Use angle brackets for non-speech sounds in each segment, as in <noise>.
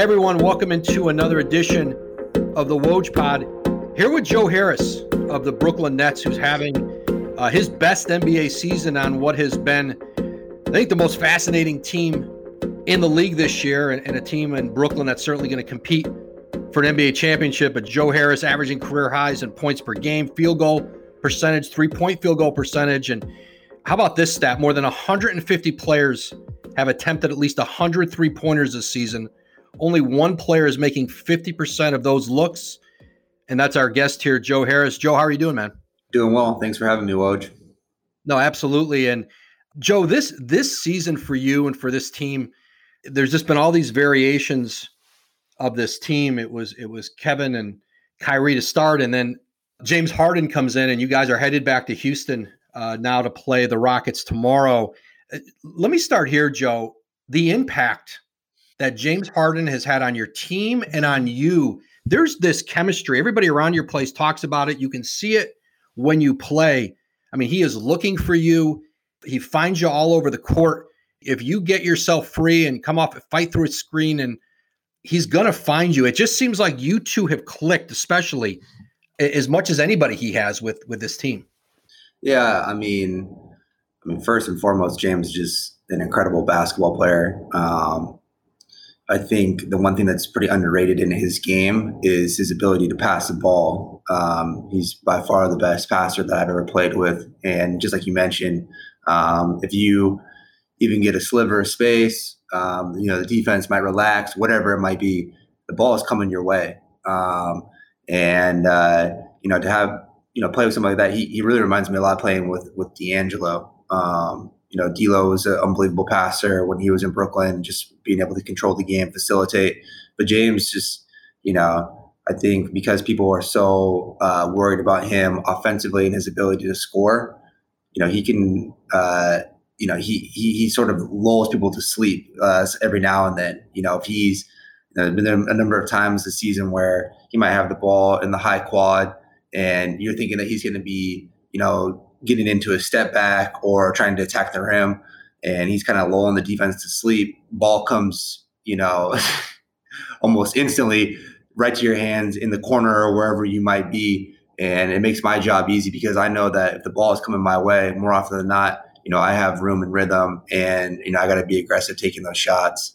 Everyone, welcome into another edition of the Woj Pod. Here with Joe Harris of the Brooklyn Nets, who's having uh, his best NBA season on what has been, I think, the most fascinating team in the league this year, and, and a team in Brooklyn that's certainly going to compete for an NBA championship. But Joe Harris averaging career highs in points per game, field goal percentage, three point field goal percentage, and how about this stat? More than 150 players have attempted at least 100 three pointers this season. Only one player is making 50% of those looks. And that's our guest here, Joe Harris. Joe, how are you doing, man? Doing well. Thanks for having me, Woj. No, absolutely. And Joe, this this season for you and for this team, there's just been all these variations of this team. It was it was Kevin and Kyrie to start, and then James Harden comes in, and you guys are headed back to Houston uh, now to play the Rockets tomorrow. Uh, let me start here, Joe. The impact that James Harden has had on your team and on you. There's this chemistry. Everybody around your place talks about it. You can see it when you play. I mean, he is looking for you. He finds you all over the court. If you get yourself free and come off, fight through a screen, and he's going to find you. It just seems like you two have clicked, especially as much as anybody he has with with this team. Yeah, I mean, I mean, first and foremost, James is just an incredible basketball player. Um, I think the one thing that's pretty underrated in his game is his ability to pass the ball. Um, he's by far the best passer that I've ever played with, and just like you mentioned, um, if you even get a sliver of space, um, you know the defense might relax, whatever it might be. The ball is coming your way, um, and uh, you know to have you know play with somebody like that, he, he really reminds me a lot of playing with with D'Angelo. You know, D'Lo was an unbelievable passer when he was in Brooklyn, just being able to control the game, facilitate. But James just, you know, I think because people are so uh, worried about him offensively and his ability to score, you know, he can, uh, you know, he, he he sort of lulls people to sleep uh, every now and then. You know, if he's you know, been a number of times this season where he might have the ball in the high quad, and you're thinking that he's going to be, you know, getting into a step back or trying to attack the rim, and he's kind of lulling the defense to sleep. Ball comes, you know, <laughs> almost instantly right to your hands in the corner or wherever you might be, and it makes my job easy because I know that if the ball is coming my way, more often than not, you know, I have room and rhythm, and you know, I got to be aggressive taking those shots.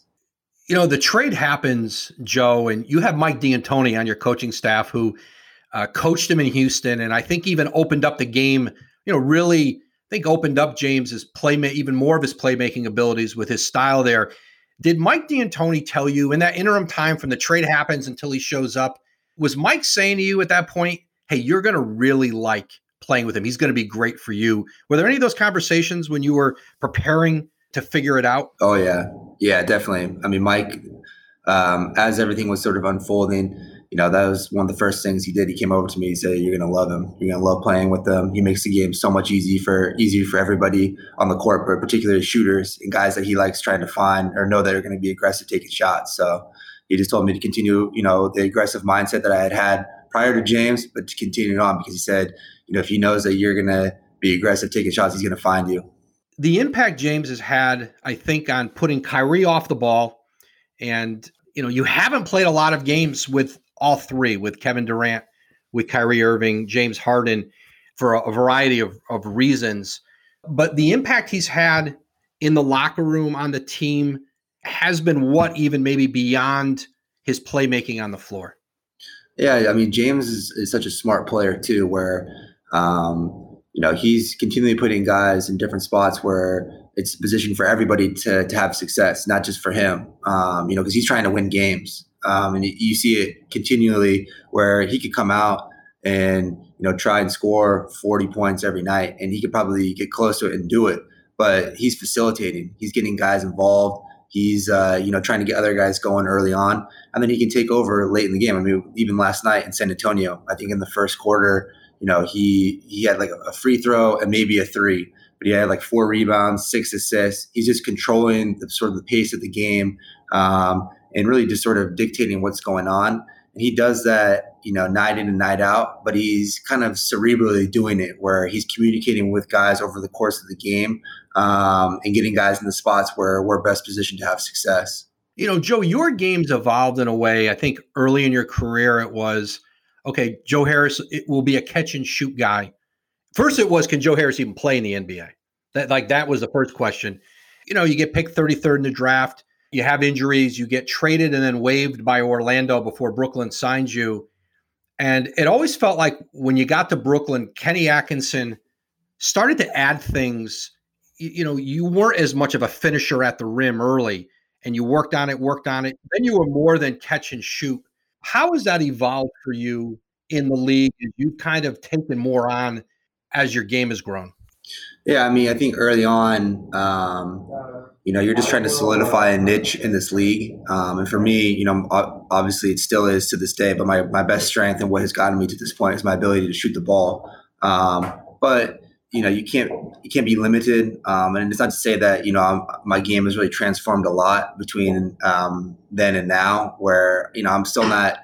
You know, the trade happens, Joe, and you have Mike D'Antoni on your coaching staff who uh, coached him in Houston, and I think even opened up the game you know, really I think opened up James's play even more of his playmaking abilities with his style there. Did Mike D'Antoni tell you in that interim time from the trade happens until he shows up? Was Mike saying to you at that point, "Hey, you're going to really like playing with him. He's going to be great for you." Were there any of those conversations when you were preparing to figure it out? Oh yeah, yeah, definitely. I mean, Mike, um, as everything was sort of unfolding you know, that was one of the first things he did. He came over to me. and said, "You're gonna love him. You're gonna love playing with him. He makes the game so much easy for easier for everybody on the court, but particularly shooters and guys that he likes trying to find or know that are going to be aggressive taking shots." So he just told me to continue, you know, the aggressive mindset that I had had prior to James, but to continue on because he said, you know, if he knows that you're gonna be aggressive taking shots, he's gonna find you. The impact James has had, I think, on putting Kyrie off the ball, and you know, you haven't played a lot of games with all three with Kevin Durant, with Kyrie Irving, James Harden, for a, a variety of, of reasons. But the impact he's had in the locker room on the team has been what even maybe beyond his playmaking on the floor. Yeah, I mean James is, is such a smart player too, where um, you know he's continually putting guys in different spots where it's a position for everybody to to have success, not just for him. Um, you know, because he's trying to win games. Um, and you see it continually where he could come out and you know try and score 40 points every night and he could probably get close to it and do it. But he's facilitating. He's getting guys involved. He's uh, you know trying to get other guys going early on. And then he can take over late in the game. I mean even last night in san antonio i think in the first quarter you know he he had like a free throw and maybe a three. But he had like four rebounds six assists. He's just controlling the sort of the pace of the game. Um, and really just sort of dictating what's going on. And he does that, you know, night in and night out, but he's kind of cerebrally doing it where he's communicating with guys over the course of the game um, and getting guys in the spots where we're best positioned to have success. You know, Joe, your game's evolved in a way. I think early in your career, it was okay, Joe Harris it will be a catch and shoot guy. First, it was can Joe Harris even play in the NBA? That like that was the first question. You know, you get picked 33rd in the draft, you have injuries, you get traded and then waived by Orlando before Brooklyn signs you. And it always felt like when you got to Brooklyn, Kenny Atkinson started to add things. You, know, you weren't as much of a finisher at the rim early, and you worked on it, worked on it. Then you were more than catch and shoot. How has that evolved for you in the league? You've kind of taken more on as your game has grown. Yeah, I mean, I think early on, um, you know, you're just trying to solidify a niche in this league. Um, and for me, you know, obviously it still is to this day, but my, my best strength and what has gotten me to this point is my ability to shoot the ball. Um, but you know, you can't you can't be limited. Um, and it's not to say that you know I'm, my game has really transformed a lot between um, then and now, where you know I'm still not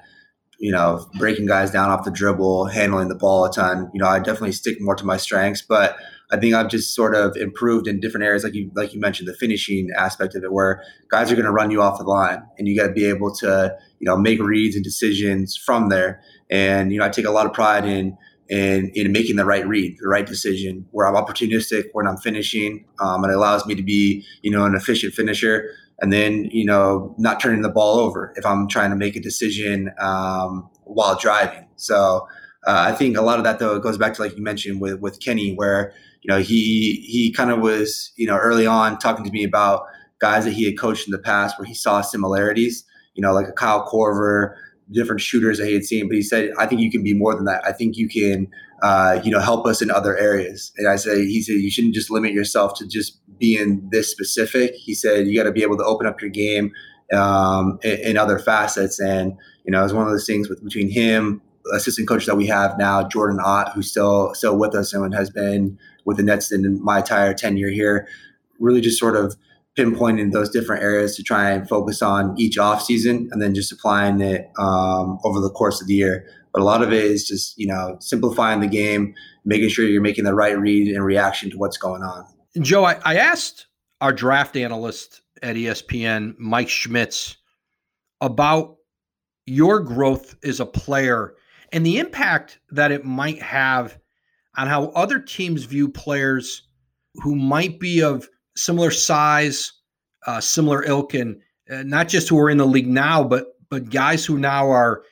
you know, breaking guys down off the dribble, handling the ball a ton. You know, I definitely stick more to my strengths, but I think I've just sort of improved in different areas, like you like you mentioned, the finishing aspect of it, where guys are going to run you off the line, and you got to be able to, you know, make reads and decisions from there. And you know, I take a lot of pride in in in making the right read, the right decision, where I'm opportunistic, when I'm finishing, um, and it allows me to be, you know, an efficient finisher and then you know not turning the ball over if I'm trying to make a decision um, while driving. So uh, I think a lot of that though goes back to like you mentioned with with Kenny, where you know he he kind of was you know early on talking to me about guys that he had coached in the past where he saw similarities. You know, like a Kyle Korver, different shooters that he had seen. But he said, I think you can be more than that. I think you can, uh, you know, help us in other areas. And I said, he said, you shouldn't just limit yourself to just being this specific. He said, you got to be able to open up your game um, in, in, other facets. And, you know, it's one of those things with between him, assistant coach that we have now, Jordan Ott, who's still still with us and has been with the Nets in my entire tenure here, really just sort of – pinpointing those different areas to try and focus on each off season and then just applying it um, over the course of the year. But a lot of it is just, you know, simplifying the game, making sure you're making the right read and reaction to what's going on. Joe, I, I asked our draft analyst at ESPN, Mike Schmitz, about your growth as a player and the impact that it might have on how other teams view players who might be of similar size, uh, similar ilk, and uh, not just who are in the league now, but but guys who now are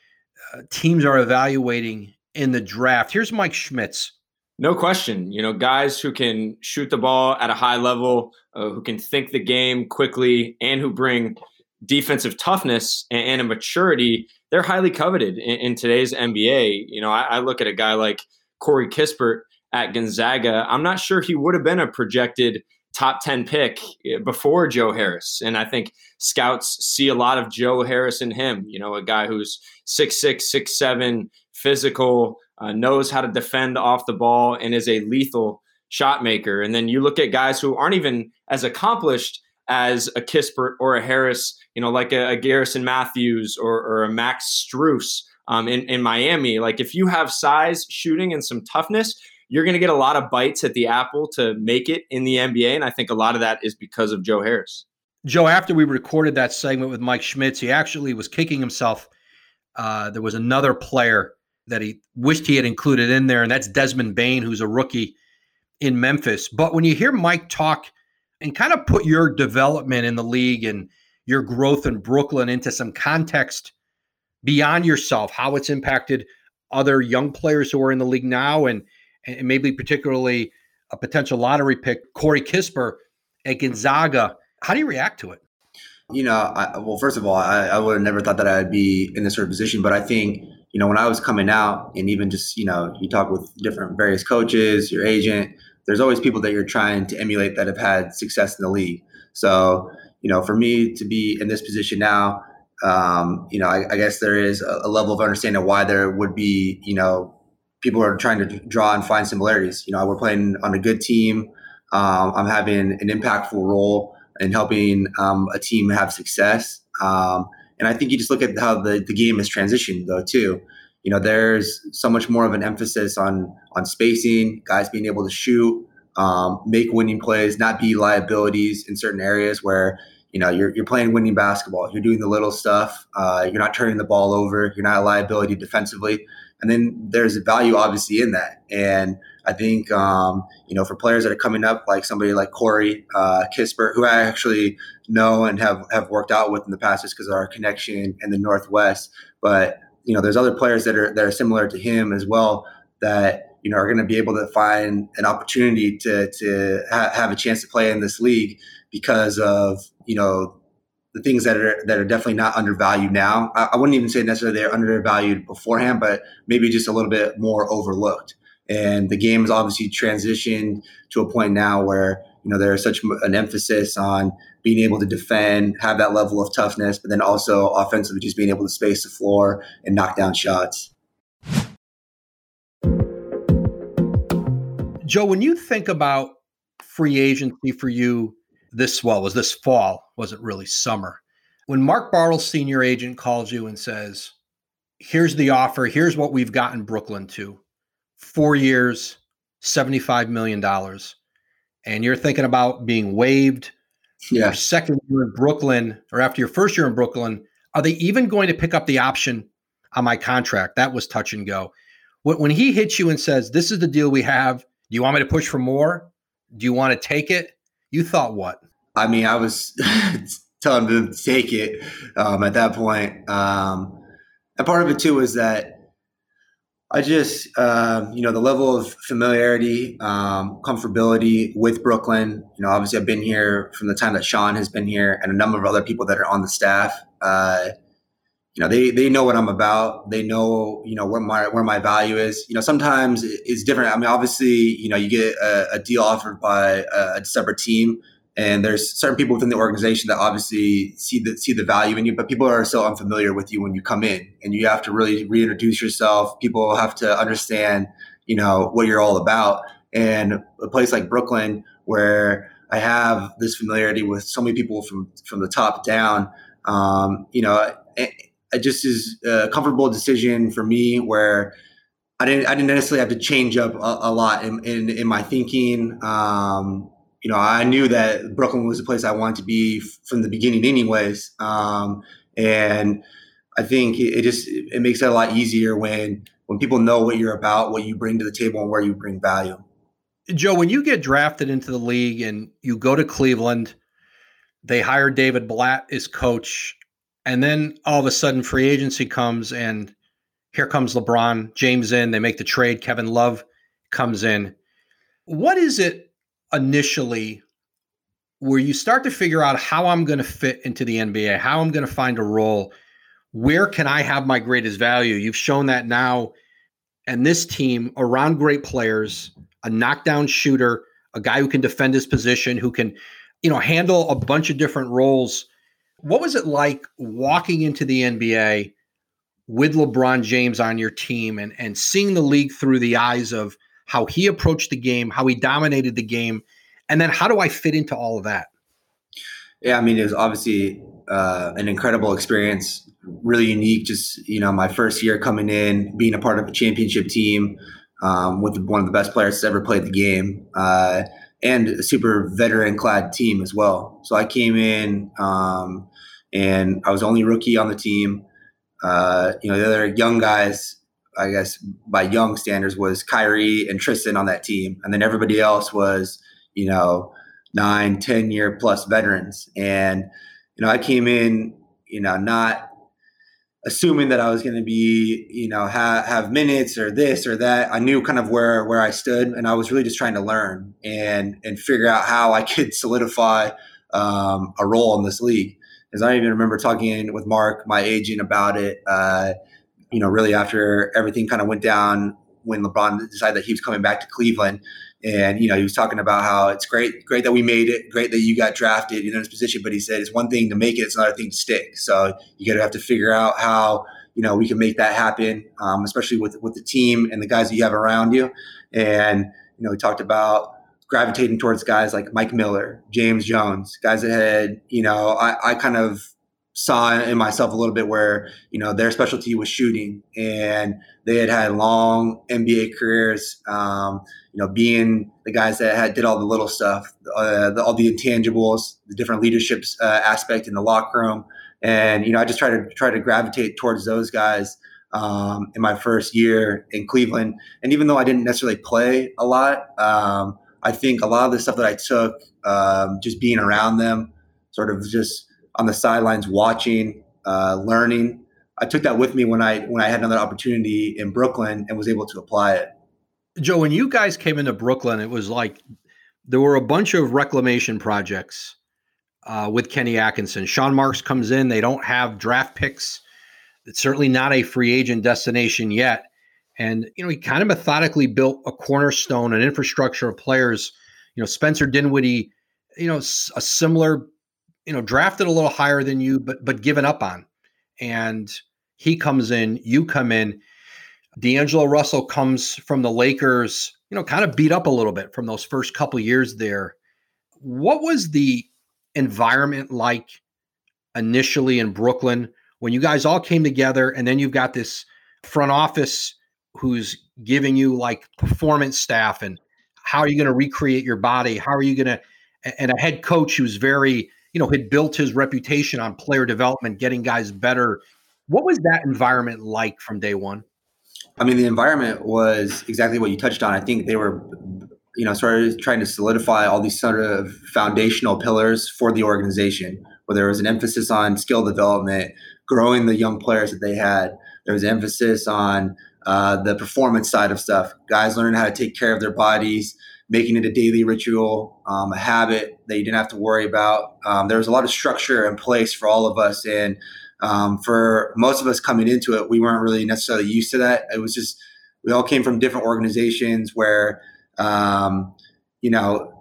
uh, teams are evaluating in the draft. Here's Mike Schmitz. No question. You know, guys who can shoot the ball at a high level, uh, who can think the game quickly, and who bring defensive toughness and, a maturity, they're highly coveted in, in today's NBA. You know, I, I, look at a guy like Corey Kispert at Gonzaga. I'm not sure he would have been a projected top 10 pick eh, before Joe Harris. And I think scouts see a lot of Joe Harris in him, you know, a guy who's six six, six seven, physical, uh, knows how to defend off the ball, and is a lethal shot maker. And then you look at guys who aren't even as accomplished as a Kispert or a Harris, you know, like a, a Garrison Matthews or, or a Max Strus. Um, in, in Miami, like if you have size, shooting, and some toughness, you're going to get a lot of bites at the apple to make it in the NBA. And I think a lot of that is because of Joe Harris. Joe, after we recorded that segment with Mike Schmitz, he actually was kicking himself. Uh, there was another player that he wished he had included in there, and that's Desmond Bane, who's a rookie in Memphis. But when you hear Mike talk and kind of put your development in the league and your growth in Brooklyn into some context beyond yourself, how it's impacted other young players who are in the league now and and maybe particularly a potential lottery pick, Corey Kispert at Gonzaga. How do you react to it? You know, I, well, first of all, I, I would have never thought that I'd be in this sort of position, but I think you know when I was coming out, and even just you know, you talk with different various coaches, your agent. There's always people that you're trying to emulate that have had success in the league. So, you know, for me to be in this position now, um, you know, I, I, guess there is a, a level of understanding why there would be, you know, people are trying to draw and find similarities. You know, we're playing on a good team. Um, I'm having an impactful role in helping um, a team have success. Um, and I think you just look at how the, the game has transitioned, though, too. You know, there's so much more of an emphasis on on spacing, guys being able to shoot, um, make winning plays, not be liabilities in certain areas where you know, you're, you're playing winning basketball. You're doing the little stuff. Uh, you're not turning the ball over. You're not a liability defensively. And then there's a value obviously in that. And I think, um, you know, for players that are coming up, like somebody like Corey uh, Kispert, who I actually know and have, have worked out with in the past just because of our connection in the Northwest. But, you know, there's other players that are, that are similar to him as well that, you know, are going to be able to find an opportunity to, to ha- have a chance to play in this league because of, you know, the things that are that are definitely not undervalued now. I, I, wouldn't even say necessarily they're undervalued beforehand, but maybe just a little bit more overlooked. And the game has obviously transitioned to a point now where you know there is such an emphasis on being able to defend, have that level of toughness, but then also offensively just being able to space the floor and knock down shots. Joe, when you think about free agency for you this well was this fall wasn't really summer? When mark bartle senior agent calls you and says here's the offer here's what we've gotten brooklyn to. Four years 75 million dollars and you're thinking about being waived yeah. your second year in brooklyn or after your first year in brooklyn are they even going to pick up the option on my contract that was touch and go when he hits you and says this is the deal we have do you want me to push for more do you want to take it you thought what? I mean, I was <laughs> telling them to take it um, at that point. Um, and part of it too was that I just, uh, you know, the level of familiarity, um, comfortability with Brooklyn. You know, obviously, I've been here from the time that Sean has been here, and a number of other people that are on the staff. Uh, you know, they they know what I'm about. They know, you know, where my where my value is. You know, sometimes it's different. I mean, obviously, you know, you get a, a deal offered by a, a, separate team, and there's certain people within the organization that obviously see the see the value in you, but people are so unfamiliar with you when you come in, and you have to really reintroduce yourself. People have to understand, you know, what you're all about. And a place like Brooklyn, where I have this familiarity with so many people from from the top down, um, you know. It, it just is a comfortable decision for me where I didn't I didn't necessarily have to change up a, a lot in, in, in my thinking. Um, you know, I knew that Brooklyn was a place I wanted to be from the beginning, anyways. Um, and I think it, it just it makes it a lot easier when when people know what you're about, what you bring to the table, and where you bring value. Joe, when you get drafted into the league and you go to Cleveland, they hire David Blatt as coach and then all of a sudden, free agency comes, and here comes LeBron James in. They make the trade. Kevin Love comes in. What is it initially where you start to figure out how I'm going to fit into the NBA, how I'm going to find a role? Where can I have my greatest value? You've shown that now. And this team around great players, a knockdown shooter, a guy who can defend his position, who can, you know, handle a bunch of different roles what was it like walking into the NBA with LeBron James on your team and, and seeing the league through the eyes of how he approached the game, how he dominated the game, and then how do I fit into all of that? Yeah, I mean, it was obviously uh, an incredible experience, really unique. Just you know, my first year coming in, being a part of a championship team um, with one of the best players that's ever played the game. Uh, and a super veteran clad team as well. So I came in um, and I was only rookie on the team. Uh, you know, the other young guys, I guess by young standards, was Kyrie and Tristan on that team, and then everybody else was, you know, nine, ten year plus veterans. And you know, I came in, you know, not assuming that I was going to be, you know, have, have minutes or this or that. I knew kind of where where I stood, and I was really just trying to learn and and figure out how I <laughs> could solidify um, a role in this league. As I even remember talking with Mark, my agent, about it. Uh, you know, really after everything kind of went down when LeBron decided that he was coming back to Cleveland. And you know, he was talking about how it's great, great that we made it, great that you got drafted in this position. But he said it's one thing to make it, it's another thing to stick. So you got to have to figure out how you know we can make that happen, um, especially with with the team and the guys that you have around you. And you know, we talked about gravitating towards guys like Mike Miller, James Jones, guys that had you know I, I kind of saw in myself a little bit where you know their specialty was shooting and they had had long NBA careers. Um, you know, being the guys that had did all the little stuff, uh, the, all the intangibles, the different leaderships uh, aspect in the locker room, and you know, I just try to try to gravitate towards those guys um, in my first year in Cleveland. And even though I didn't necessarily play a lot, um, I think a lot of the stuff that I took, um, just being around them, sort of just on the sidelines watching, uh, learning. I took that with me when I when I had another opportunity in Brooklyn and was able to apply it. Joe, when you guys came into Brooklyn, it was like there were a bunch of reclamation projects uh, with Kenny Atkinson. Sean Marks comes in; they don't have draft picks. It's certainly not a free agent destination yet. And you know, he kind of methodically built a cornerstone, an infrastructure of players. You know, Spencer Dinwiddie, you know, a similar you know, drafted a little higher than you, but but given up on. And he comes in, you come in. D'Angelo Russell comes from the Lakers, you know, kind of beat up a little bit from those first couple years there. What was the environment like initially in Brooklyn when you guys all came together and then you've got this front office who's giving you like performance staff and how are you going to recreate your body? How are you going to and a head coach who's very you know, had built his reputation on player development, getting guys better. What was that environment like from day one? I mean, the environment was exactly what you touched on. I think they were, you know, sort of trying to solidify all these sort of foundational pillars for the organization, where there was an emphasis on skill development, growing the young players that they had. There was emphasis on uh, the performance side of stuff, guys learning how to take care of their bodies, making it a daily ritual, um, a habit that you didn't have to worry about. Um, there was a lot of structure in place for all of us. And um, for most of us coming into it, we weren't really necessarily used to that. It was just, we all came from different organizations where, um, you know,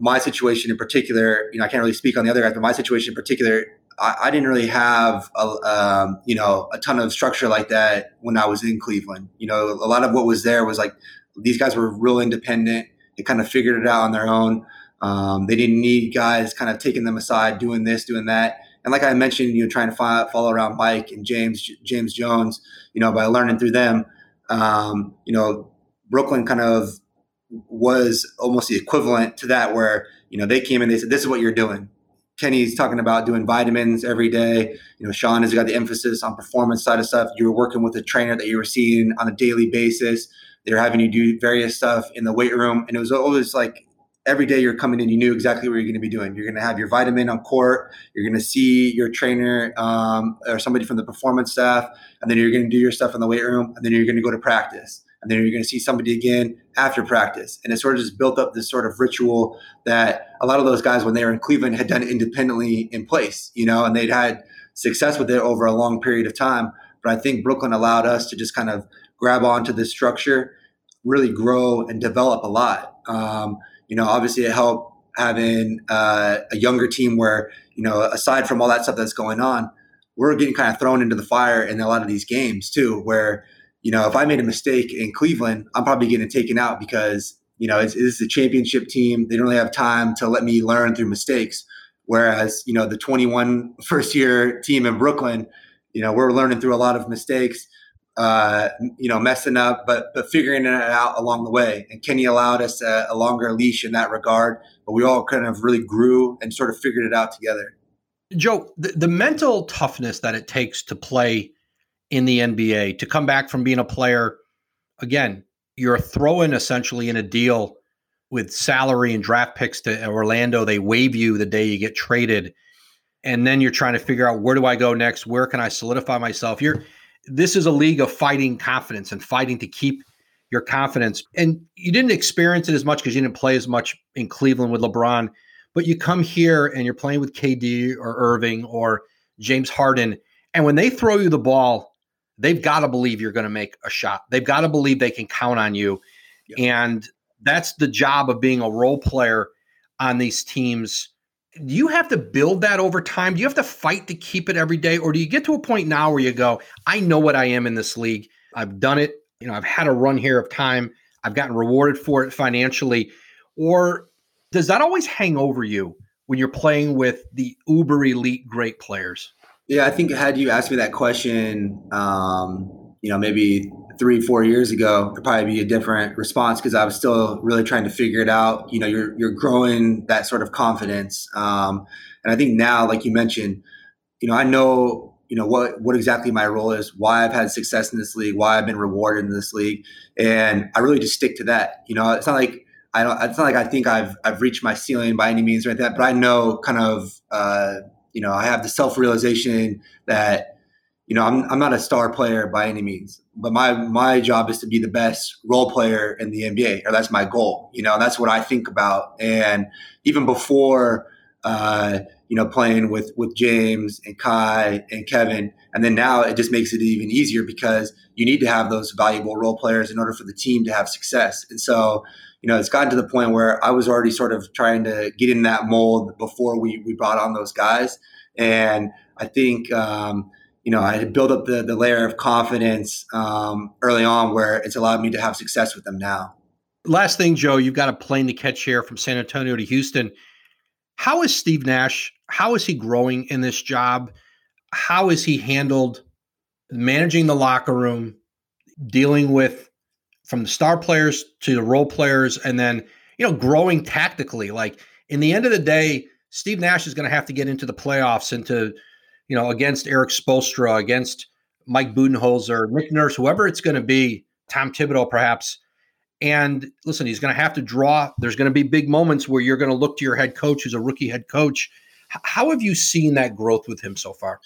my situation in particular, you know, I can't really speak on the other guys, but my situation in particular, I, I didn't really have a, um, you know a ton of structure like that when I was in Cleveland. You know, a lot of what was there was like these guys were real independent. They kind of figured it out on their own. Um, they didn't need guys kind of taking them aside, doing this, doing that. And like I mentioned, you know, trying to follow, follow around Mike and James, James Jones, you know, by learning through them, um, you know, Brooklyn kind of was almost the equivalent to that, where you know they came in, they said, "This is what you're doing." Kenny's talking about doing vitamins every day. You know, Sean has got the emphasis on performance side of stuff. You were working with a trainer that you were seeing on a daily basis. They're having you do various stuff in the weight room. And it was always like every day you're coming in, you knew exactly what you're going to be doing. You're going to have your vitamin on court. You're going to see your trainer um, or somebody from the performance staff. And then you're going to do your stuff in the weight room. And then you're going to go to practice. And then you're going to see somebody again after practice. And it sort of just built up this sort of ritual that a lot of those guys, when they were in Cleveland, had done independently in place, you know, and they'd had success with it over a long period of time. But I think Brooklyn allowed us to just kind of grab onto this structure, really grow and develop a lot. Um, you know, obviously it helped having uh, a younger team where, you know, aside from all that stuff that's going on, we're getting kind of thrown into the fire in a lot of these games too, where, you know, if I made a mistake in Cleveland, I'm probably getting taken out because, you know, it's, it's a championship team. They don't really have time to let me learn through mistakes. Whereas, you know, the 21 <laughs> first year team in Brooklyn, you know, we're learning through a lot of mistakes uh, you know, messing up, but but figuring it out along the way. And Kenny allowed us a, a, longer leash in that regard, but we all kind of really grew and sort of figured it out together. Joe, the, the mental toughness that it takes to play in the NBA, to come back from being a player, again, you're throwing essentially in a deal with salary and draft picks to Orlando. They waive you the day you get traded. And then you're trying to figure out where do I go next? Where can I solidify myself? You're this is a league of fighting confidence and fighting to keep your confidence. And you didn't experience it as much because you didn't play as much in Cleveland with LeBron, but you come here and you're playing with KD or Irving or James Harden. And when they throw you the ball, they've got to believe you're going to make a shot. They've got to believe they can count on you. And that's the job of being a role player on these teams do you have to build that over time? Do you have to fight to keep it every day? Or do you get to a point now where you go, I know what I am in this league. I've done it. You know, I've had a run here of time. I've gotten rewarded for it financially. Or does that always hang over you when you're playing with the uber elite great players? Yeah, I think had you asked me that question, um, you know, maybe three, four years ago, it'd probably be a different response because I was still really trying to figure it out. You know, you're you're growing that sort of confidence, um, and I think now, like you mentioned, you know, I know you know what what exactly my role is, why I've had success in this league, why I've been rewarded in this league, and I really just stick to that. You know, it's not like I don't. It's not like I think I've I've reached my ceiling by any means or like that, but I know kind of uh, you know I have the self realization that you know I'm I'm not a star player by any means, but my my job is to be the best role player in the NBA, or that's my goal. You know, that's what I think about, and even before. Uh, you know, playing with with James and Kai and Kevin. And then now it just makes it even easier because you need to have those valuable role players in order for the team to have success. And so, you know, it's gotten to the point where I was already sort of trying to get in that mold before we we brought on those guys. And I think um, you know, I had built up the, the layer of confidence um, early on where it's allowed me to have success with them now. Last thing, Joe, you've got a plane to catch here from San Antonio to Houston. How is Steve Nash? How is he growing in this job? How is he handled managing the locker room, dealing with from the star players to the role players, and then you know growing tactically? Like in the end of the day, Steve Nash is going to have to get into the playoffs, into you know against Erik Spoelstra, against Mike Budenholzer, Nick Nurse, whoever it's going to be, Tom Thibodeau perhaps and listen, he's going to have to draw. There's going to be big moments where you're going to look to your head coach, who's a rookie head coach. How have you seen that growth with him so far?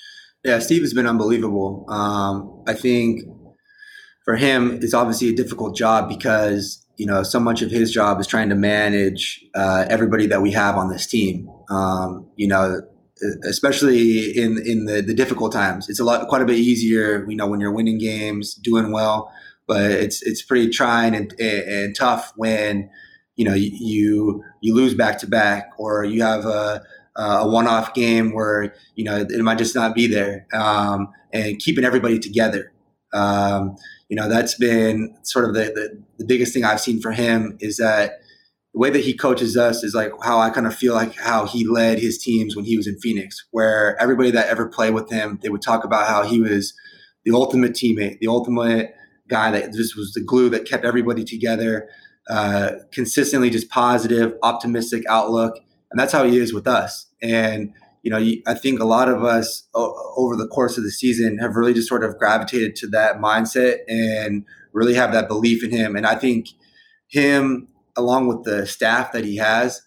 Yeah, Steve has been unbelievable. Um, I think for him, it's obviously a difficult job because you know so much of his job is trying to manage uh, everybody that we have on this team. Um, you know, especially in in the, the difficult times, it's a lot quite a bit easier. You know, when you're winning games, doing well but it's it's pretty trying and, and tough when you know you you lose back to back or you have a, a one-off game where you know it might just not be there um, and keeping everybody together um, you know that's been sort of the, the, the biggest thing i've seen for him is that the way that he coaches us is like how i kind of feel like how he led his teams when he was in phoenix where everybody that ever played with him they would talk about how he was the ultimate teammate the ultimate guy that just was the glue that kept everybody together. Uh, consistently, just positive, optimistic outlook, and that's how he is with us. And you know, I think a lot of us over the course of the season have really just sort of gravitated to that mindset and really have that belief in him. And I think him, along with the staff that he has,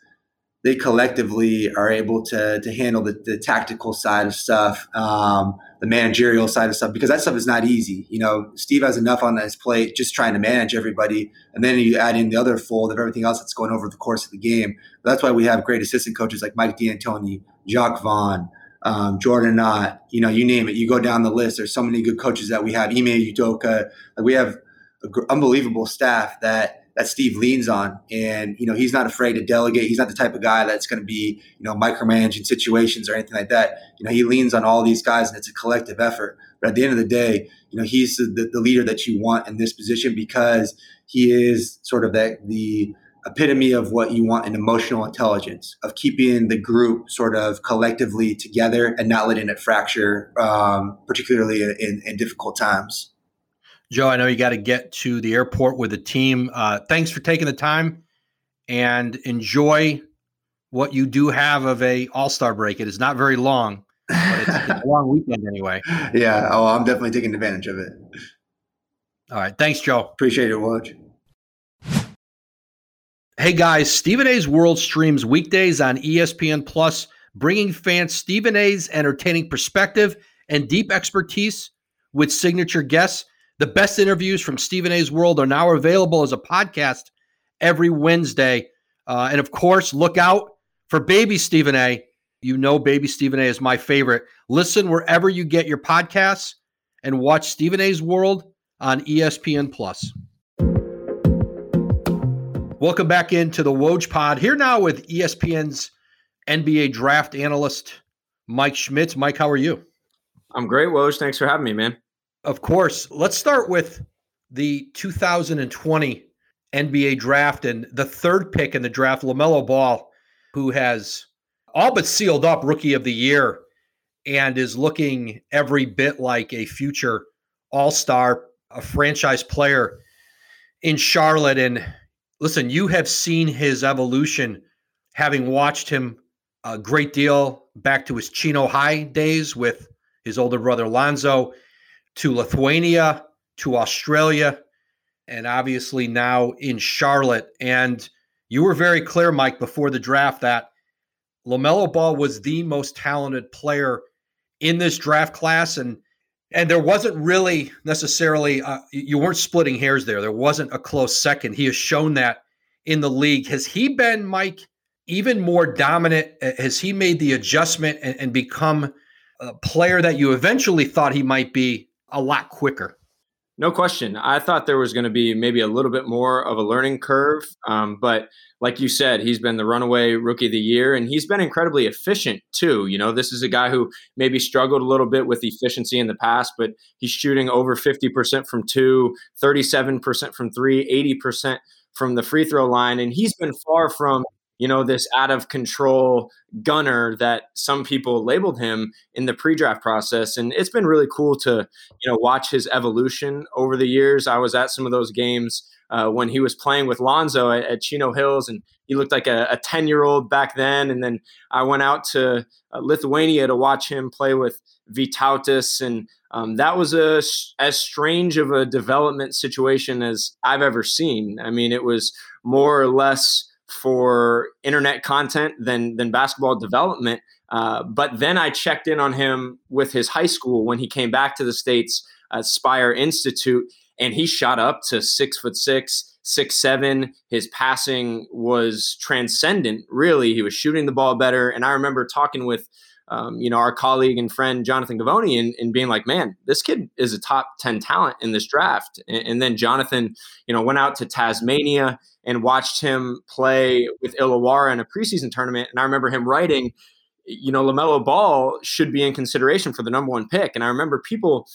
they collectively are able to to handle the, the tactical side of stuff, um, the managerial side of stuff, because that stuff is not easy. You know, Steve has enough on his plate just trying to manage everybody, and then you add in the other fold of everything else that's going over the course of the game. But that's why we have great assistant coaches like Mike D'Antoni, Jacque Vaughn, um, Jordan Ott, you know, you name it. You go down the list. There's so many good coaches that we have. Ime Udoka. Like we have an unbelievable staff that that Steve leans on. And, you know, he's not afraid to delegate. He's not the type of guy that's going to be, you know, micromanaging situations or anything like that. You know, he leans on all these guys and it's a collective effort. But at the end of the day, you know, he's the, the leader that you want in this position because he is sort of that the epitome of what you want in emotional intelligence of keeping the group sort of collectively together and not letting it fracture, um, particularly in, in difficult times. Joe, I know you got to get to the airport with the team. Uh, thanks for taking the time and enjoy what you do have of a All Star break. It is not very long, but it's, it's a long weekend anyway. <laughs> Yeah, oh, I'm definitely taking advantage of it. All right, thanks, Joe. Appreciate it, Woj. Hey guys, Stephen A's World streams weekdays on ESPN Plus, bringing fans Stephen A's entertaining perspective and deep expertise with signature guests the best interviews from Stephen A's World are now available as a podcast every Wednesday. Uh, and of course, look out for Baby Stephen A. You know, Baby Stephen A is my favorite. Listen wherever you get your podcasts and watch Stephen A's World on ESPN Plus. Welcome back into the Woj Pod. Here now with ESPN's NBA draft analyst, Mike Schmitz. Mike, how are you? I'm great, Woj. Thanks for having me, man. Of course. Let's start with the 2020 NBA draft and the third pick in the draft, LaMelo Ball, who has all but sealed up rookie of the year and is looking every bit like a future all star, a franchise player in Charlotte. And listen, you have seen his evolution, having watched him a great deal back to his Chino High days with his older brother Lonzo, to Lithuania, to Australia, and obviously now in Charlotte. And you were very clear, Mike, before the draft that LaMelo Ball was the most talented player in this draft class. And and there wasn't really necessarily uh, you weren't splitting hairs there. There wasn't a close second. He has shown that in the league. Has he been, Mike, even more dominant? Has he made the adjustment and, and become a player that you eventually thought he might be a lot quicker? No question. I thought there was going to be maybe a little bit more of a learning curve. Um, but like you said, he's been the runaway rookie of the year and he's been incredibly efficient too. You know, this is a guy who maybe struggled a little bit with efficiency in the past, but he's shooting over 50% from two, 37% from three, 80% from the free throw line. And he's been far from you know, this out of control gunner that some people labeled him in the pre-draft process. And it's been really cool to, you know, watch his evolution over the years. I was at some of those games uh, when he was playing with Lonzo at, at, Chino Hills, and he looked like a 10 year old back then. And then I went out to uh, Lithuania to watch him play with Vytautas. And um, that was a, as strange of a development situation as I've ever seen. I mean, it was more or less for internet content than than basketball development. Uh, but then I checked in on him with his high school when he came back to the states at Spire Institute, and he shot up to six foot six, six seven. His passing was transcendent. Really, he was shooting the ball better. And I remember talking with. Um, you know, our colleague and friend Jonathan Givony, and, and, being like, man, this kid is a top 10 talent in this draft. And, and then Jonathan, you know, went out to Tasmania and watched him play with Illawarra in a preseason tournament. And I remember him writing, you know, LaMelo Ball should be in consideration for the number one pick. And I remember people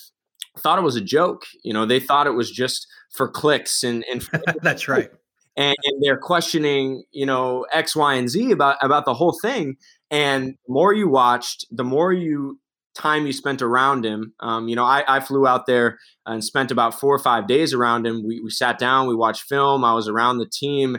thought it was a joke. You know, they thought it was just for clicks and, and <laughs> that's right. And, and, they're questioning, you know, X, Y, and Z about about the whole thing. And the more you watched, the more you time you spent around him. Um, you know, I, I, flew out there and spent about four or five days around him. We, we sat down, we watched film. I was around the team,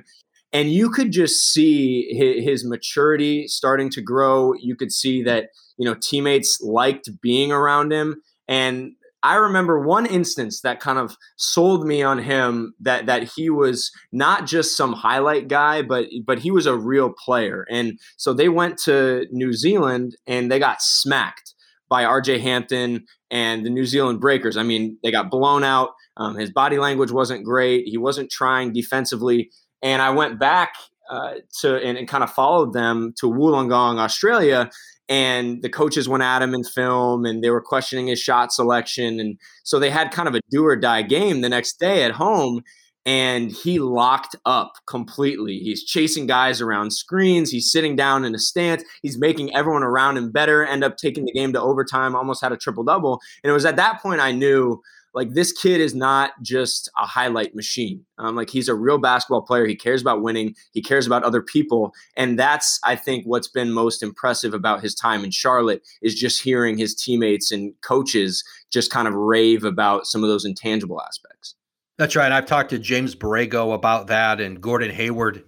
and you could just see his, his maturity starting to grow. You could see that you know teammates liked being around him, and I remember one instance that kind of sold me on him that that he was not just some highlight guy, but but he was a real player. And so they went to New Zealand and they got smacked by RJ Hampton and the New Zealand Breakers. I mean, they got blown out. Um, his body language wasn't great. He wasn't trying defensively. And I went back uh, to and, and, kind of followed them to Wollongong, Australia. And the coaches went at him in film and they were questioning his shot selection. And so they had kind of a do or die game the next day at home and he locked up completely. He's chasing guys around screens. He's sitting down in a stance. He's making everyone around him better, end up taking the game to overtime, almost had a triple double. And it was at that point I knew like this kid is not just a highlight machine. Um, like he's a real basketball player. He cares about winning. He cares about other people, and that's I think what's been most impressive about his time in Charlotte is just hearing his teammates and coaches just kind of rave about some of those intangible aspects. That's right. I've talked to James Borrego about that and Gordon Hayward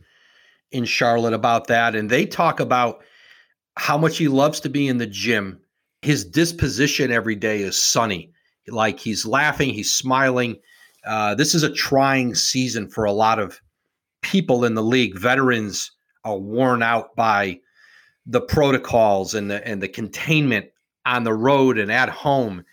in Charlotte about that. And they talk about how much he loves to be in the gym. His disposition every day is sunny. Like he's laughing, he's smiling. Uh, this is a trying season for a lot of people in the league. Veterans are worn out by the protocols and the and the containment on the road and at home.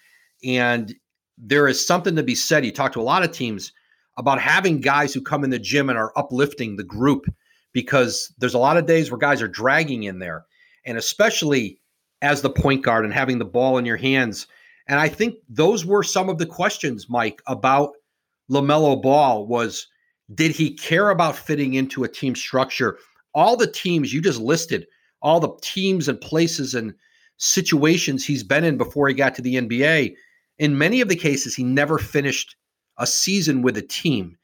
And there is something to be said. You talk to a lot of teams about having guys who come in the gym and are uplifting the group because there's a lot of days where guys are dragging in there. And especially as the point guard and having the ball in your hands. And I think those were some of the questions, Mike, about LaMelo Ball was did he care about fitting into a team structure? All the teams you just listed, all the teams and places and situations he's been in before he got to the NBA, in many of the cases, he never finished a season with a team.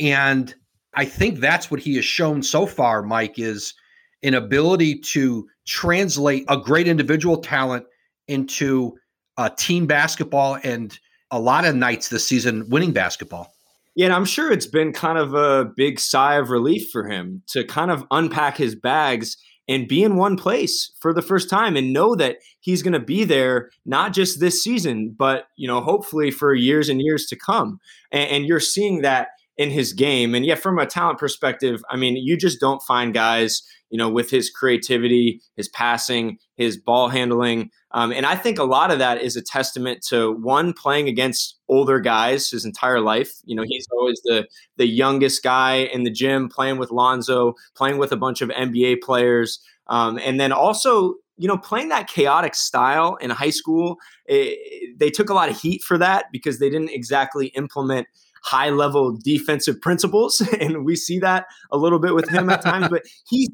And I think that's what he has shown so far, Mike, is an ability to translate a great individual talent into uh, team basketball and a lot of nights this season winning basketball. Yeah, and I'm sure it's been kind of a big sigh of relief for him to kind of unpack his bags and be in one place for the first time and know that he's going to be there not just this season but you know hopefully for years and years to come and, and, you're seeing that in his game and yeah from a talent perspective i mean you just don't find guys you know with his creativity his passing his ball handling um, and I think a lot of that is a testament to one playing against older guys his entire life. You know, he's always the the youngest guy in the gym, playing with Lonzo, playing with a bunch of NBA players, um, and then also you know playing that chaotic style in high school. It, they took a lot of heat for that because they didn't exactly implement high level defensive principles <laughs> and we see that a little bit with him at <laughs> times but he's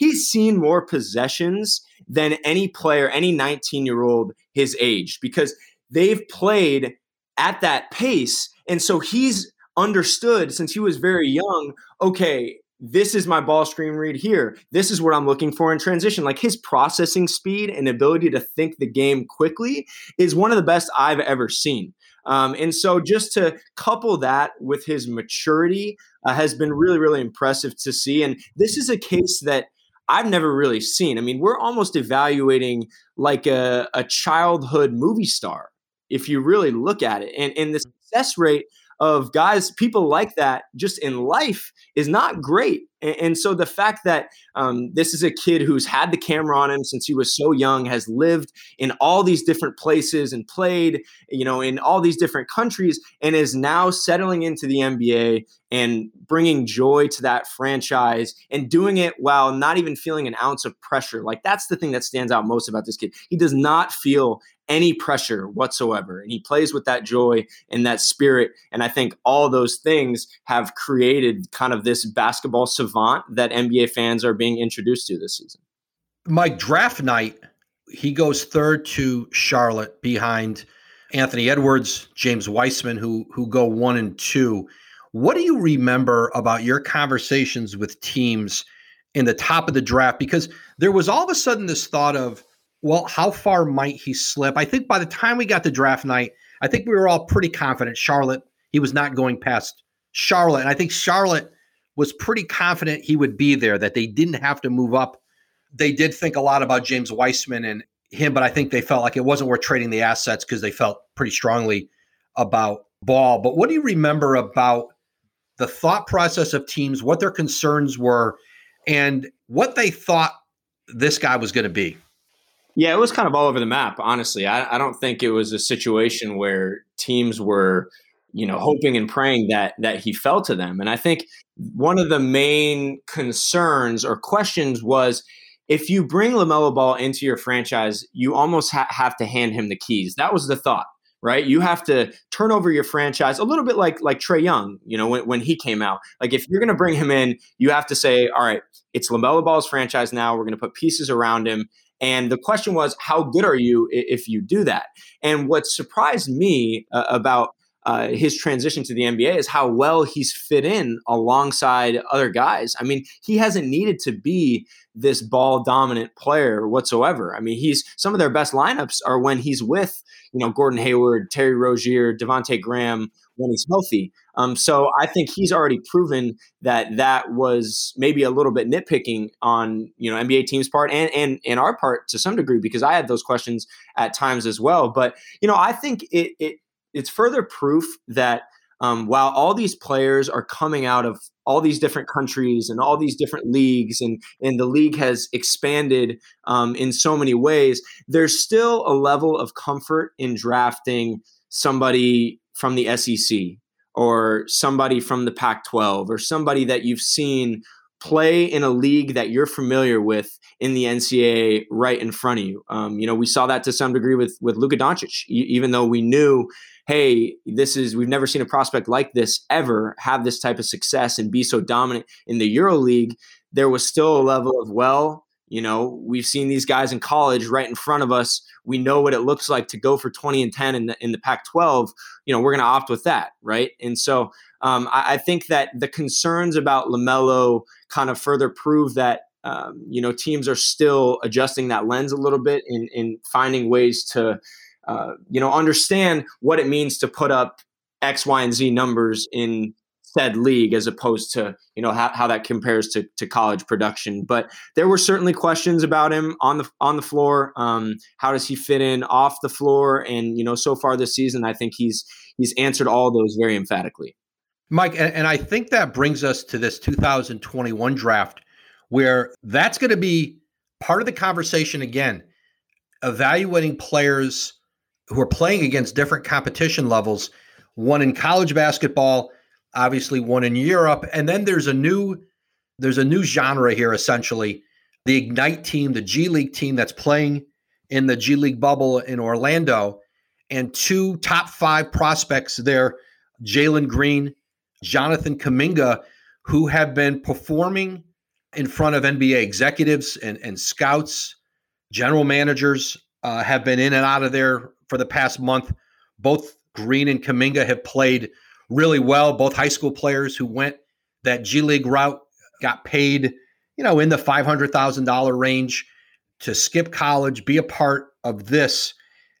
he's seen more possessions than any player, any 19 year old his age, because they've played at that pace. And so he's understood since he was very young okay, this is my ball screen read here. This is what I'm looking for in transition. Like his processing speed and ability to think the game quickly is one of the best I've ever seen. Um, and so just to couple that with his maturity uh, has been really, really impressive to see. And this is a case that I've never really seen. I mean, we're almost evaluating like a, a childhood movie star if you really look at it. And, and the success rate of guys, people like that, just in life is not great. And, and so the fact that um, this is a kid who's had the camera on him since he was so young, has lived in all these different places and played, you know, in all these different countries, and is now settling into the NBA and bringing joy to that franchise and doing it while not even feeling an ounce of pressure. Like that's the thing that stands out most about this kid. He does not feel any pressure whatsoever. And he plays with that joy and that spirit. And I think all those things have created kind of this basketball savant that NBA fans are being introduced to this season. Mike, draft night, he goes third to Charlotte behind Anthony Edwards, James Wiseman, who who go one and two. What do you remember about your conversations with teams in the top of the draft? Because there was all of a sudden this thought of, well, how far might he slip? I think by the time we got to draft night, I think we were all pretty confident Charlotte, he was not going past Charlotte. And I think Charlotte was pretty confident he would be there, that they didn't have to move up. They did think a lot about James Wiseman and him, but I think they felt like it wasn't worth trading the assets because they felt pretty strongly about Ball. But what do you remember about the thought process of teams, what their concerns were, and what they thought this guy was going to be? Yeah, it was kind of all over the map, honestly. I, I, don't think it was a situation where teams were, you know, hoping and praying that that he fell to them. And I think one of the main concerns or questions was if you bring LaMelo Ball into your franchise, you almost ha- have to hand him the keys. That was the thought, right? You have to turn over your franchise a little bit like like Trae Young, you know, when, when he came out. Like if you're going to bring him in, you have to say, all right, it's LaMelo Ball's franchise now. We're going to put pieces around him and the question was, how good are you if you do that? And what surprised me uh, about uh, his transition to the NBA is how well he's fit in alongside other guys. I mean, he hasn't needed to be this ball dominant player whatsoever. I mean, he's some of their best lineups are when he's with, you know, Gordon Hayward, Terry Rozier, Devonte Graham, when he's healthy. Um, so I think he's already proven that that was maybe a little bit nitpicking on you know NBA teams' part and and and our part to some degree because I had those questions at times as well. But you know I think it it it's further proof that um, while all these players are coming out of all these different countries and all these different leagues and and the league has expanded um, in so many ways there's still a level of comfort in drafting somebody from the SEC or somebody from the Pac 12 or somebody that you've seen play in a league that you're familiar with in the NCAA right in front of you. Um, you know, we saw that to some degree with with Luka Doncic, even though we knew, hey, this is we've never seen a prospect like this ever have this type of success and be so dominant in the Euro League. There was still a level of well, you know, we've seen these guys in college right in front of us. We know what it looks like to go for 20 and 10 in the, in the Pac 12. You know, we're going to opt with that, right? And so um, I, I, think that the concerns about LaMelo kind of further prove that um, you know teams are still adjusting that lens a little bit in in finding ways to uh, you know understand what it means to put up X, Y, and Z numbers in said league as opposed to you know how, how that compares to, to college production. But there were certainly questions about him on the on the floor. Um, how does he fit in off the floor? And you know so far this season i think he's he's answered all those very emphatically mike and, and i think that brings us to this 2021 draft where that's going to be part of the conversation again evaluating players who are playing against different competition levels one in college basketball obviously one in Europe, and then there's a new there's a new genre here essentially. The Ignite team, the G League team that's playing in the G League bubble in Orlando, and two top five prospects there, Jalen Green, Jonathan Kuminga, who have been performing in front of NBA executives and, and scouts, general managers uh, have been in and out of there for the past month. Both Green and Kuminga have played really well. Both high school players who went that G League route got paid, you know, in the $500,000 range to skip college, be a part of this.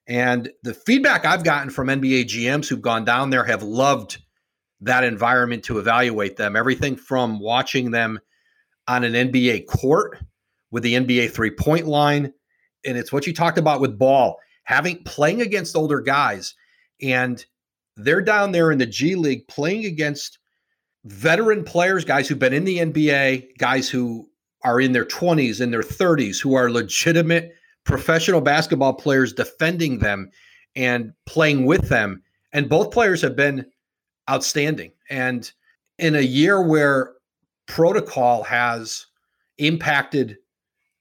And the feedback I've gotten from NBA GMs who've gone down there have loved that environment to evaluate them. Everything from watching them on an NBA court with the NBA three point line. And it's what you talked about with ball, having playing against older guys and they're down there in the G League playing against veteran players, guys who've been in the NBA, guys who are in their 20s and their 30s, who are legitimate professional basketball players defending them and playing with them. And both players have been outstanding. And in a year where protocol has impacted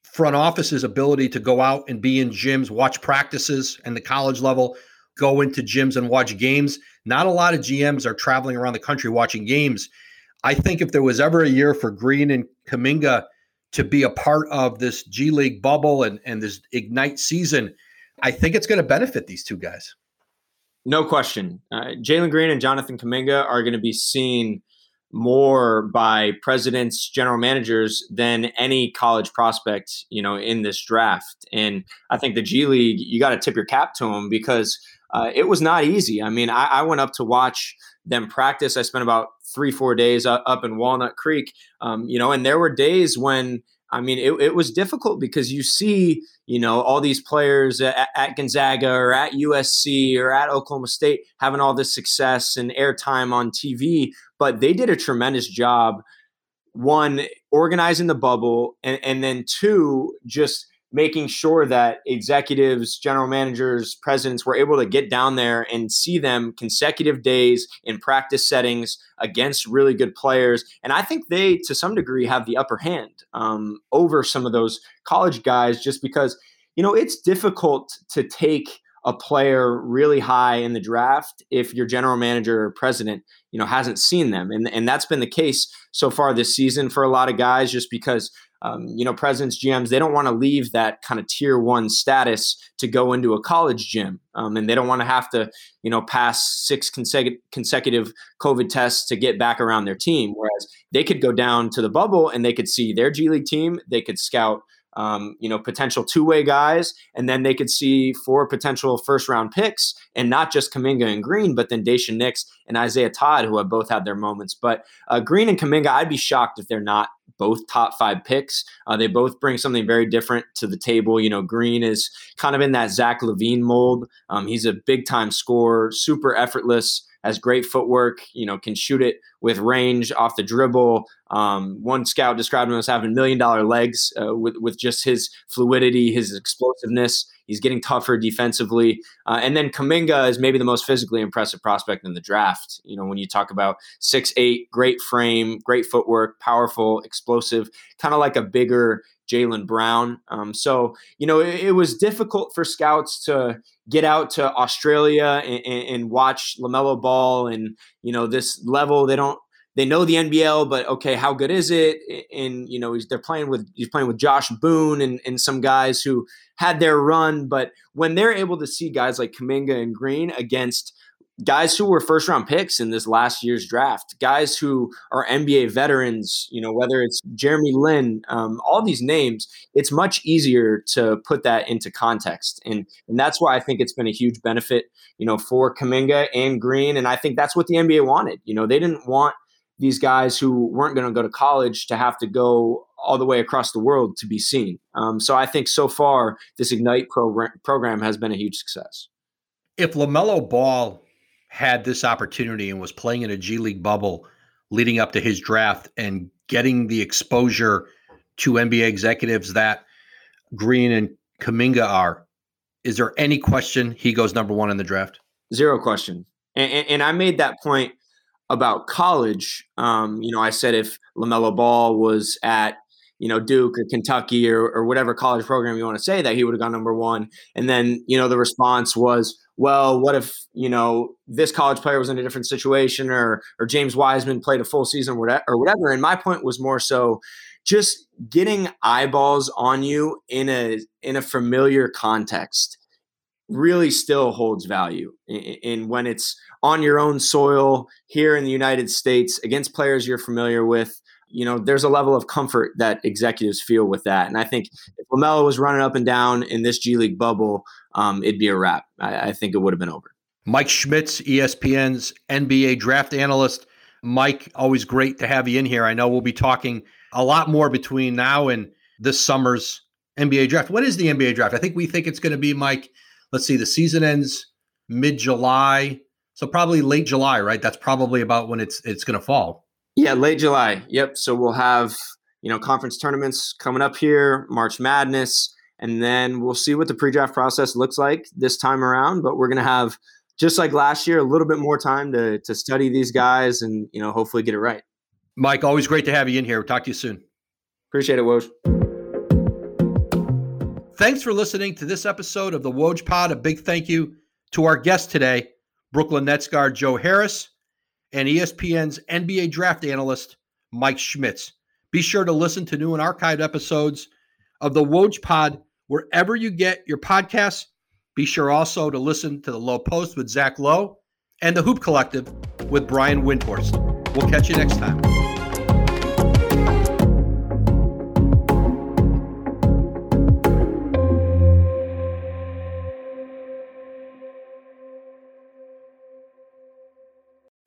front office's ability to go out and be in gyms, watch practices and the college level, go into gyms and watch games. Not a lot of GMs are traveling around the country watching games. I think if there was ever a year for Green and Kuminga to be a part of this G League bubble and, and this Ignite season, I think it's going to benefit these two guys. No question. Uh, Jalen Green and Jonathan Kuminga are going to be seen more by presidents, general managers than any college prospect, you know, in this draft. And I think the G League, you got to tip your cap to them because uh, it was not easy. I mean, I, I, went up to watch them practice. I spent about three, four days up in Walnut Creek, um, you know, and there were days when, I mean, it, it, was difficult because you see, you know, all these players at, at, Gonzaga or at USC or at Oklahoma State having all this success and airtime on TV, but they did a tremendous job. One, organizing the bubble, and, and then two, just making sure that executives, general managers, presidents were able to get down there and see them consecutive days in practice settings against really good players. And I think they, to some degree, have the upper hand um, over some of those college guys just because, you know, it's difficult to take a player really high in the draft if your general manager or president you know hasn't seen them and and that's been the case so far this season for a lot of guys just because um, you know, presidents, GMs, they don't want to leave that kind of tier one status to go into a college gym. Um, and they don't want to have to, you know, pass six consecutive, consecutive COVID tests to get back around their team. Whereas they could go down to the bubble and they could see their G League team, they could scout um, you know, potential two way guys, and then they could see four potential first round picks, and not just Kuminga and Green, but then Daishen Nix and Isaiah Todd, who have both had their moments. But uh, Green and Kuminga, I'd be shocked if they're not both top five picks. Uh, they both bring something very different to the table. You know, Green is kind of in that Zach LaVine mold. Um, he's a big time scorer, super effortless has great footwork, you know, can shoot it with range off the dribble. Um, one scout described him as having million dollar legs uh, with, with just his fluidity, his explosiveness. He's getting tougher defensively. Uh, and then Kuminga is maybe the most physically impressive prospect in the draft. You know, when you talk about six eight, great frame, great footwork, powerful, explosive, kind of like a bigger Jaylen Brown. Um, so, you know, it, it, was difficult for scouts to get out to Australia and, and, watch LaMelo Ball and, you know, this level. They don't, they know the NBL, but okay, how good is it? And, you know, he's, they're playing with, he's playing with Josh Boone and, and some guys who had their run. But when they're able to see guys like Kuminga and Green against guys who were first round picks in this last year's draft, guys who are NBA veterans, you know, whether it's Jeremy Lin, um, all these names, it's much easier to put that into context. And, and that's why I think it's been a huge benefit, you know, for Kuminga and Green. And I think that's what the NBA wanted. You know, they didn't want these guys who weren't going to go to college to have to go all the way across the world to be seen. Um, so I think so far, this Ignite program, program has been a huge success. If LaMelo Ball had this opportunity and was playing in a G League bubble leading up to his draft and getting the exposure to NBA executives that Green and Kuminga are, is there any question he goes number one in the draft? Zero question. And, and, and I made that point about college. Um, you know, I said if LaMelo Ball was at you know Duke or Kentucky or, or whatever college program you want to say that he would have gone number one. And then you know the response was, well, what if you know this college player was in a different situation, or or James Wiseman played a full season, or whatever. And my point was more so just getting eyeballs on you in a in a familiar context really still holds value. And when it's on your own soil here in the United States against players you're familiar with, you know, there's a level of comfort that executives feel with that. And I think if LaMelo was running up and down in this G League bubble, um, it'd be a wrap. I, I think it would have been over. Mike Schmitz, ESPN's NBA draft analyst. Mike, always great to have you in here. I know we'll be talking a lot more between now and this summer's NBA draft. What is the NBA draft? I think we think it's going to be, Mike. Let's see, the season ends mid July. So probably late July, right? That's probably about when it's it's going to fall. Yeah, late July. Yep. So we'll have you know conference tournaments coming up here, March Madness, and then we'll see what the pre-draft process looks like this time around. But we're going to have just like last year, a little bit more time to to study these guys and you know hopefully get it right. Mike, always great to have you in here. We'll talk to you soon. Appreciate it, Woj. Thanks for listening to this episode of the Woj Pod. A big thank you to our guest today, Brooklyn Nets guard Joe Harris and ESPN's NBA draft analyst, Mike Schmitz. Be sure to listen to new and archived episodes of the Woj Pod wherever you get your podcasts. Be sure also to listen to the Low Post with Zach Lowe and the Hoop Collective with Brian Windhorst. We'll catch you next time.